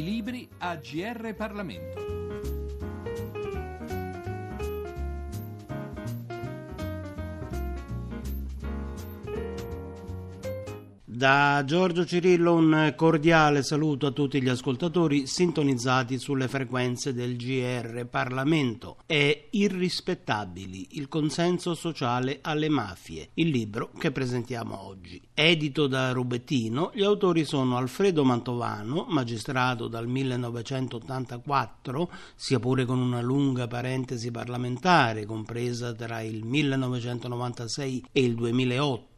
Libri a GR Parlamento. Da Giorgio Cirillo un cordiale saluto a tutti gli ascoltatori sintonizzati sulle frequenze del GR Parlamento. È Irrispettabili, il consenso sociale alle mafie, il libro che presentiamo oggi. Edito da Rubettino, gli autori sono Alfredo Mantovano, magistrato dal 1984, sia pure con una lunga parentesi parlamentare compresa tra il 1996 e il 2008,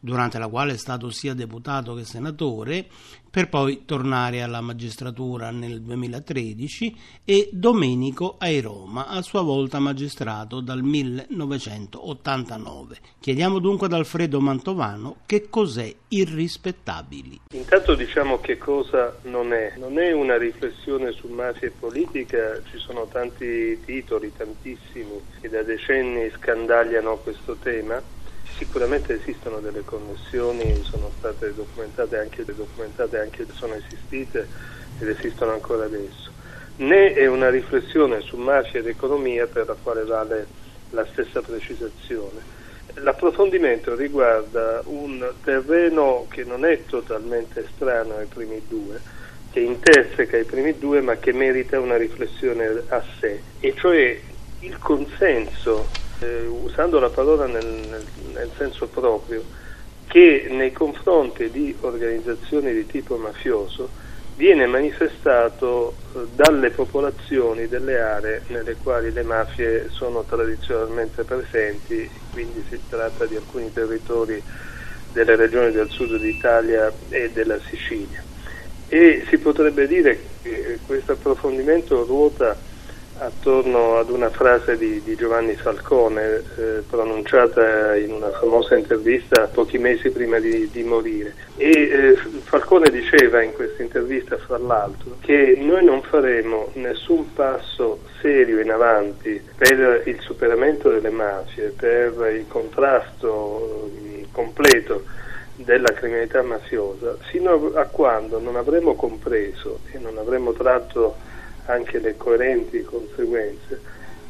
durante la quale è stato sia deputato che senatore, per poi tornare alla magistratura nel 2013 e Domenico Airoma, a sua volta magistrato dal 1989. Chiediamo dunque ad Alfredo Mantovano che cos'è Irrispettabili. Intanto diciamo che cosa non è. Non è una riflessione su mafia e politica, ci sono tanti titoli, tantissimi, che da decenni scandagliano questo tema Sicuramente esistono delle connessioni, sono state documentate anche, documentate anche sono esistite ed esistono ancora adesso. Né è una riflessione su mafia ed economia per la quale vale la stessa precisazione. L'approfondimento riguarda un terreno che non è totalmente estraneo ai primi due, che interseca i primi due ma che merita una riflessione a sé, e cioè il consenso eh, usando la parola nel, nel, nel senso proprio, che nei confronti di organizzazioni di tipo mafioso viene manifestato eh, dalle popolazioni delle aree nelle quali le mafie sono tradizionalmente presenti, quindi si tratta di alcuni territori delle regioni del sud d'Italia e della Sicilia. E si potrebbe dire che questo approfondimento ruota attorno ad una frase di, di Giovanni Falcone eh, pronunciata in una famosa intervista pochi mesi prima di, di morire. E eh, Falcone diceva in questa intervista, fra l'altro, che noi non faremo nessun passo serio in avanti per il superamento delle mafie, per il contrasto eh, completo della criminalità mafiosa, fino a quando non avremo compreso e non avremo tratto anche le coerenti conseguenze,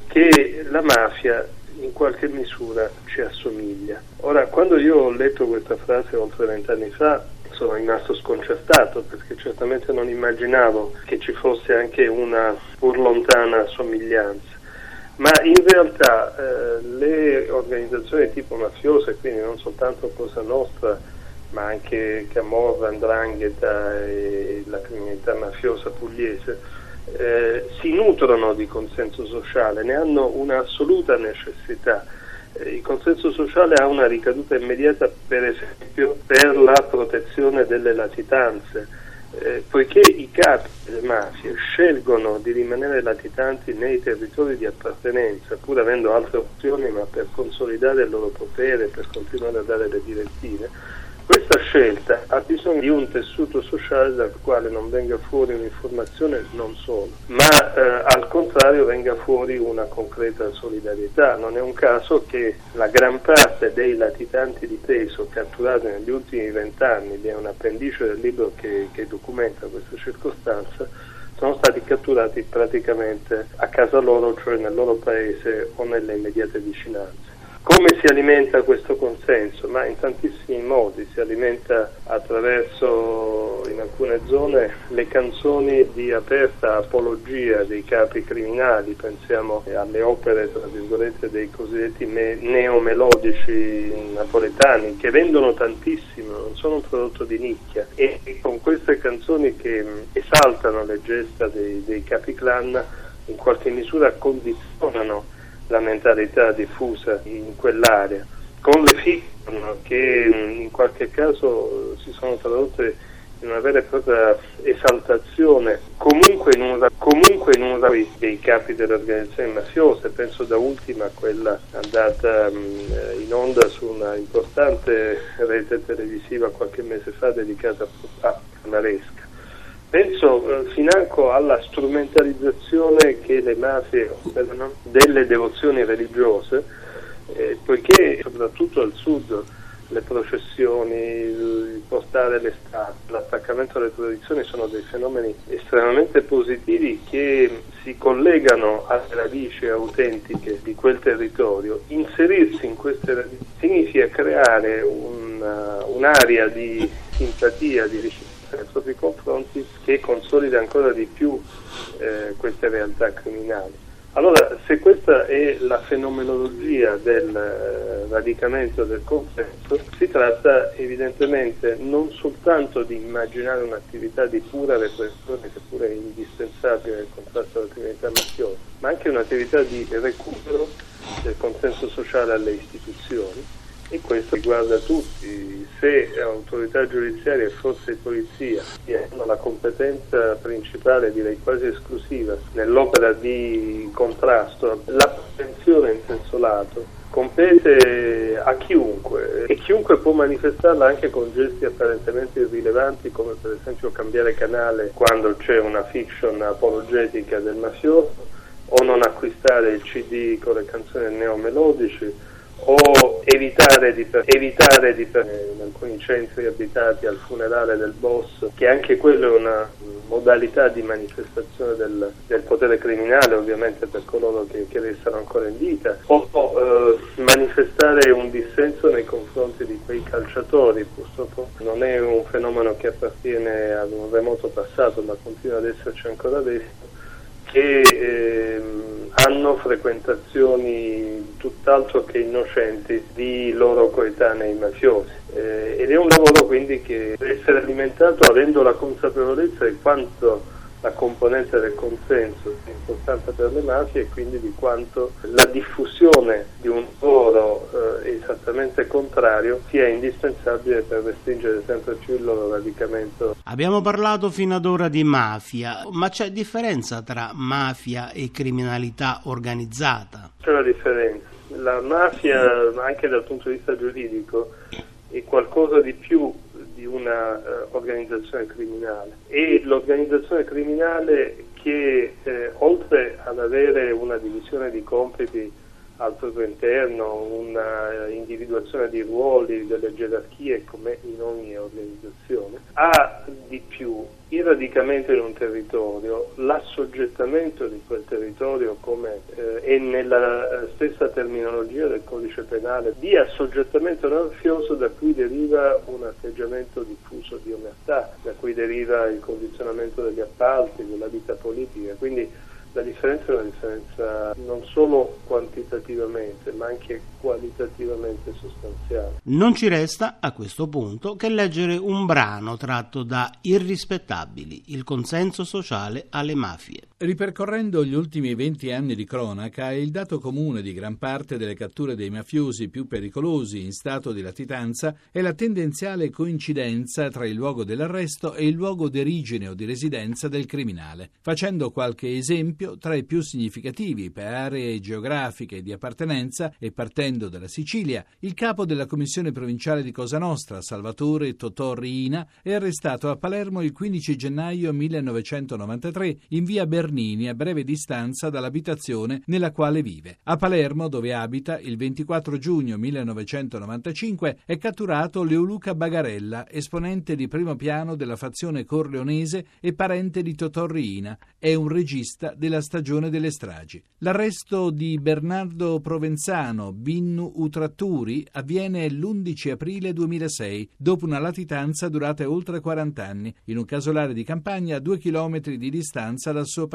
che la mafia in qualche misura ci assomiglia. Ora, quando io ho letto questa frase oltre vent'anni fa, sono rimasto sconcertato perché certamente non immaginavo che ci fosse anche una pur lontana somiglianza. Ma in realtà eh, le organizzazioni tipo mafiose, quindi non soltanto Cosa Nostra, ma anche Camorra, Andrangheta e la criminalità mafiosa pugliese, eh, si nutrono di consenso sociale, ne hanno un'assoluta necessità. Eh, il consenso sociale ha una ricaduta immediata per esempio per la protezione delle latitanze, eh, poiché i capi delle mafie scelgono di rimanere latitanti nei territori di appartenenza, pur avendo altre opzioni, ma per consolidare il loro potere, per continuare a dare le direttive, questa scelta ha bisogno di un tessuto sociale dal quale non venga fuori un'informazione non solo, ma eh, al contrario venga fuori una concreta solidarietà. Non è un caso che la gran parte dei latitanti di peso catturati negli ultimi vent'anni, vi è un appendice del libro che, che documenta questa circostanza, sono stati catturati praticamente a casa loro, cioè nel loro paese o nelle immediate vicinanze. Come si alimenta questo consenso? Ma in tantissimi modi, si alimenta attraverso in alcune zone le canzoni di aperta apologia dei capi criminali, pensiamo alle opere tra virgolette dei cosiddetti me- neomelodici napoletani che vendono tantissimo, non sono un prodotto di nicchia e con queste canzoni che esaltano le gesta dei, dei capi clan in qualche misura condizionano la mentalità diffusa in quell'area, con le fiction che mm, in qualche caso si sono tradotte in una vera e propria esaltazione comunque in un, comunque in un dei capi delle organizzazioni mafiose, penso da ultima a quella andata um, in onda su una importante rete televisiva qualche mese fa dedicata a Maresca. Penso eh, financo alla strumentalizzazione che le mafie operano delle devozioni religiose, eh, poiché soprattutto al sud le processioni, il portare le stati, l'attaccamento alle tradizioni sono dei fenomeni estremamente positivi che si collegano alle radici autentiche di quel territorio. Inserirsi in queste radici significa creare una, un'area di simpatia, di ricerca propri confronti che consolida ancora di più eh, queste realtà criminali. Allora, se questa è la fenomenologia del eh, radicamento del consenso, si tratta evidentemente non soltanto di immaginare un'attività di pura repressione, che pure è indispensabile nel contrasto alla criminalità mafiosa, ma anche un'attività di recupero del consenso sociale alle istituzioni e questo riguarda tutti. Se autorità giudiziaria e forze di polizia hanno la competenza principale, direi quasi esclusiva, nell'opera di contrasto, la prevenzione in senso lato compete a chiunque e chiunque può manifestarla anche con gesti apparentemente irrilevanti come per esempio cambiare canale quando c'è una fiction apologetica del mafioso o non acquistare il CD con le canzoni neomelodici o evitare di, evitare di in alcuni centri abitati al funerale del boss, che anche quello è una modalità di manifestazione del, del potere criminale, ovviamente per coloro che, che restano ancora in vita, o, o eh, manifestare un dissenso nei confronti di quei calciatori, purtroppo non è un fenomeno che appartiene ad un remoto passato, ma continua ad esserci ancora adesso, che eh, hanno frequentazioni tutt'altro che innocenti di loro coetanei mafiosi. Eh, ed è un lavoro quindi che deve essere alimentato avendo la consapevolezza di quanto la componente del consenso è importante per le mafie e quindi di quanto la diffusione di un lavoro eh, esattamente contrario sia indispensabile per restringere sempre più il loro radicamento. Abbiamo parlato fino ad ora di mafia, ma c'è differenza tra mafia e criminalità organizzata? C'è una differenza. La mafia, anche dal punto di vista giuridico, è qualcosa di più un'organizzazione uh, criminale. E l'organizzazione criminale che eh, oltre ad avere una divisione di compiti al proprio interno, una individuazione di ruoli, delle gerarchie come in ogni organizzazione, ha di più il radicamento in un territorio, l'assoggettamento di quel territorio come eh, è nella eh, stessa terminologia del codice penale di assoggettamento mafioso da cui deriva un atteggiamento diffuso di omertà, da cui deriva il condizionamento degli appalti, della vita politica. Quindi la differenza è una differenza non solo quantitativamente, ma anche qualitativamente sostanziale. Non ci resta a questo punto che leggere un brano tratto da Irrispettabili, il consenso sociale alle mafie. Ripercorrendo gli ultimi 20 anni di cronaca, il dato comune di gran parte delle catture dei mafiosi più pericolosi in stato di latitanza è la tendenziale coincidenza tra il luogo dell'arresto e il luogo d'origine o di residenza del criminale, facendo qualche esempio tra i più significativi per aree geografiche di appartenenza e partendo dalla Sicilia, il capo della Commissione provinciale di Cosa Nostra, Salvatore Totò Riina, è arrestato a Palermo il 15 gennaio 1993 in via Bernini, a breve distanza dall'abitazione nella quale vive. A Palermo, dove abita, il 24 giugno 1995 è catturato Leoluca Bagarella, esponente di primo piano della fazione corleonese e parente di Totò Riina. È un regista della stagione delle stragi. L'arresto di Bernardo Provenzano, Binnu Utratturi, avviene l'11 aprile 2006, dopo una latitanza durata oltre 40 anni, in un casolare di campagna a due chilometri di distanza dal suo paese,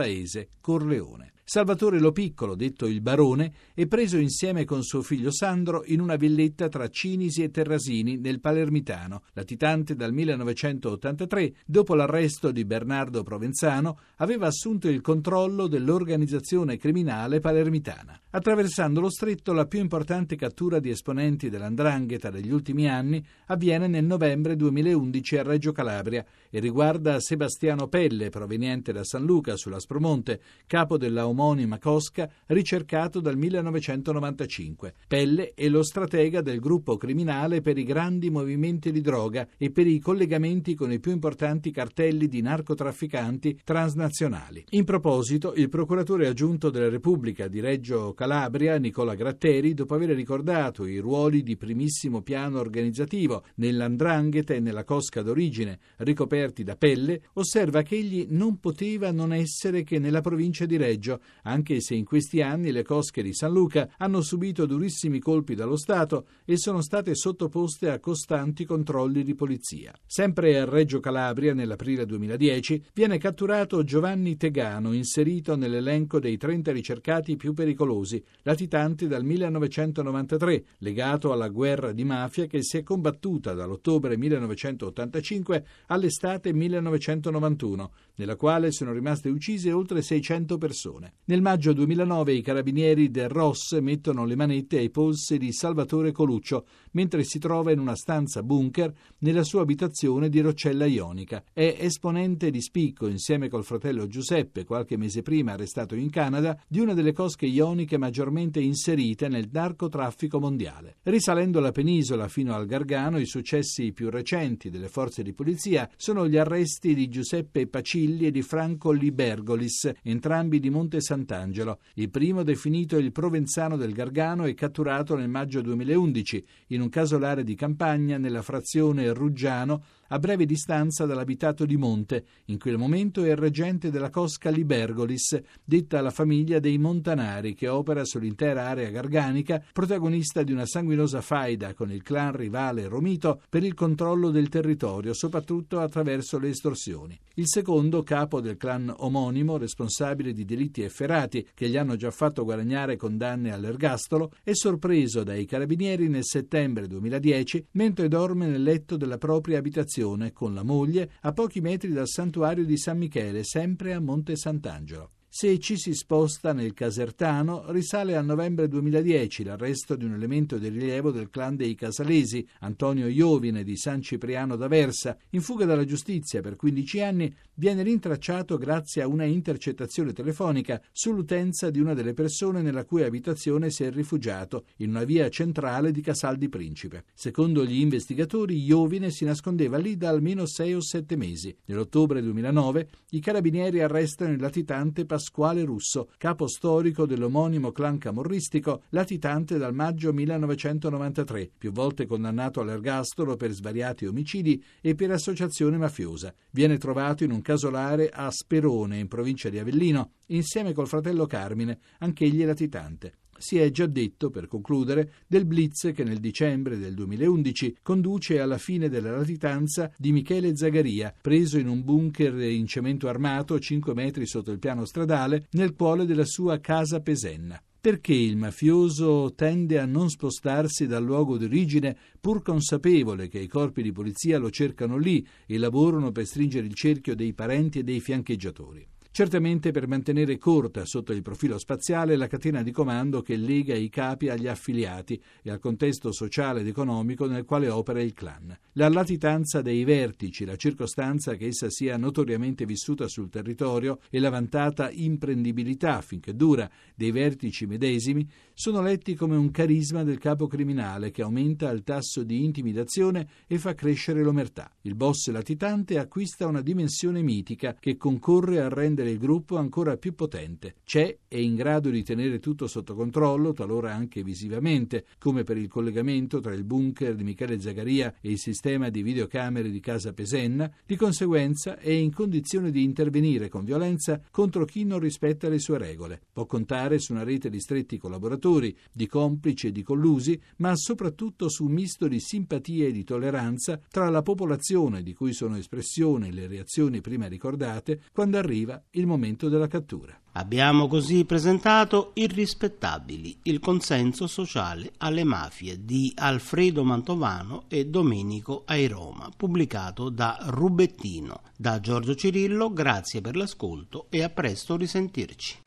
Corleone. Salvatore Lo Piccolo, detto il Barone, è preso insieme con suo figlio Sandro in una villetta tra Cinisi e Terrasini nel Palermitano, latitante dal 1983, dopo l'arresto di Bernardo Provenzano, aveva assunto il controllo dell'organizzazione criminale palermitana. Attraversando lo stretto, la più importante cattura di esponenti dell'Andrangheta degli ultimi anni avviene nel novembre 2011 a Reggio Calabria e riguarda Sebastiano Pelle, proveniente da San Luca sull'Aspromonte, capo della dell'omonima cosca ricercato dal 1995. Pelle è lo stratega del gruppo criminale per i grandi movimenti di droga e per i collegamenti con i più importanti cartelli di narcotrafficanti transnazionali. In proposito, il procuratore aggiunto della Repubblica di Reggio Calabria, Nicola Gratteri, dopo aver ricordato i ruoli di primissimo piano organizzativo nell'andrangheta e nella cosca d'origine ricoperti da Pelle, osserva che egli non poteva non essere che nella provincia di Reggio, anche se in questi anni le cosche di San Luca hanno subito durissimi colpi dallo Stato e sono state sottoposte a costanti controlli di polizia. Sempre a Reggio Calabria, nell'aprile 2010, viene catturato Giovanni Tegano, inserito nell'elenco dei 30 ricercati più pericolosi, latitanti dal 1993, legato alla guerra di mafia che si è combattuta dall'ottobre 1985 all'estate 1991, nella quale sono rimaste uccise oltre 600 persone. Nel maggio 2009 i carabinieri del ROS mettono le manette ai polsi di Salvatore Coluccio mentre si trova in una stanza bunker nella sua abitazione di Roccella Ionica. È esponente di spicco, insieme col fratello Giuseppe, qualche mese prima arrestato in Canada, di una delle cosche ioniche maggiormente inserite nel narcotraffico mondiale. Risalendo la penisola fino al Gargano, i successi più recenti delle forze di polizia sono gli arresti di Giuseppe Pacilli e di Franco Libergolis, entrambi di Monte Sant'Angelo. Il primo, definito il Provenzano del Gargano, è catturato nel maggio 2011 in un casolare di campagna nella frazione Ruggiano a breve distanza dall'abitato di Monte. In quel momento è il reggente della cosca Libergolis, detta la famiglia dei Montanari, che opera sull'intera area garganica, protagonista di una sanguinosa faida con il clan rivale Romito per il controllo del territorio, soprattutto attraverso le estorsioni. Il secondo, capo del clan omonimo, responsabile di delitti efferati che gli hanno già fatto guadagnare condanne all'ergastolo, è sorpreso dai carabinieri nel settembre 2010 mentre dorme nel letto della propria abitazione con la moglie a pochi metri dal santuario di San Michele, sempre a Monte Sant'Angelo. Se ci si sposta nel Casertano, risale al novembre 2010 l'arresto di un elemento di rilievo del clan dei Casalesi, Antonio Iovine di San Cipriano d'Aversa, in fuga dalla giustizia per 15 anni, viene rintracciato grazie a una intercettazione telefonica sull'utenza di una delle persone nella cui abitazione si è rifugiato, in una via centrale di Casal di Principe. Secondo gli investigatori, Iovine si nascondeva lì da almeno 6 o 7 mesi. Nell'ottobre 2009 i carabinieri arrestano il latitante Pasquale Russo, capo storico dell'omonimo clan camorristico, latitante dal maggio 1993, più volte condannato all'ergastolo per svariati omicidi e per associazione mafiosa. Viene trovato in un casolare a Sperone, in provincia di Avellino, insieme col fratello Carmine, anch'egli latitante si è già detto, per concludere, del blitz che nel dicembre del 2011 conduce alla fine della latitanza di Michele Zagaria, preso in un bunker in cemento armato 5 metri sotto il piano stradale nel cuore della sua casa Pesenna. Perché il mafioso tende a non spostarsi dal luogo d'origine pur consapevole che i corpi di polizia lo cercano lì e lavorano per stringere il cerchio dei parenti e dei fiancheggiatori? Certamente per mantenere corta sotto il profilo spaziale la catena di comando che lega i capi agli affiliati e al contesto sociale ed economico nel quale opera il clan. La latitanza dei vertici, la circostanza che essa sia notoriamente vissuta sul territorio e la vantata imprendibilità, finché dura, dei vertici medesimi sono letti come un carisma del capo criminale che aumenta il tasso di intimidazione e fa crescere l'omertà. Il boss latitante acquista una dimensione mitica che concorre a rendere rendere il gruppo ancora più potente. C'è è in grado di tenere tutto sotto controllo, talora anche visivamente, come per il collegamento tra il bunker di Michele Zagaria e il sistema di videocamere di Casa Pesenna, di conseguenza è in condizione di intervenire con violenza contro chi non rispetta le sue regole. Può contare su una rete di stretti collaboratori, di complici e di collusi, ma soprattutto su un misto di simpatia e di tolleranza tra la popolazione di cui sono espressione le reazioni prima ricordate quando arriva il momento della cattura. Abbiamo così presentato Irrispettabili, il consenso sociale alle mafie di Alfredo Mantovano e Domenico Airoma, pubblicato da Rubettino. Da Giorgio Cirillo, grazie per l'ascolto e a presto risentirci.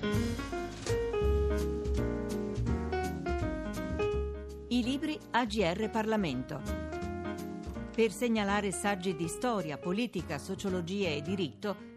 I libri AGR Parlamento. Per segnalare saggi di storia, politica, sociologia e diritto,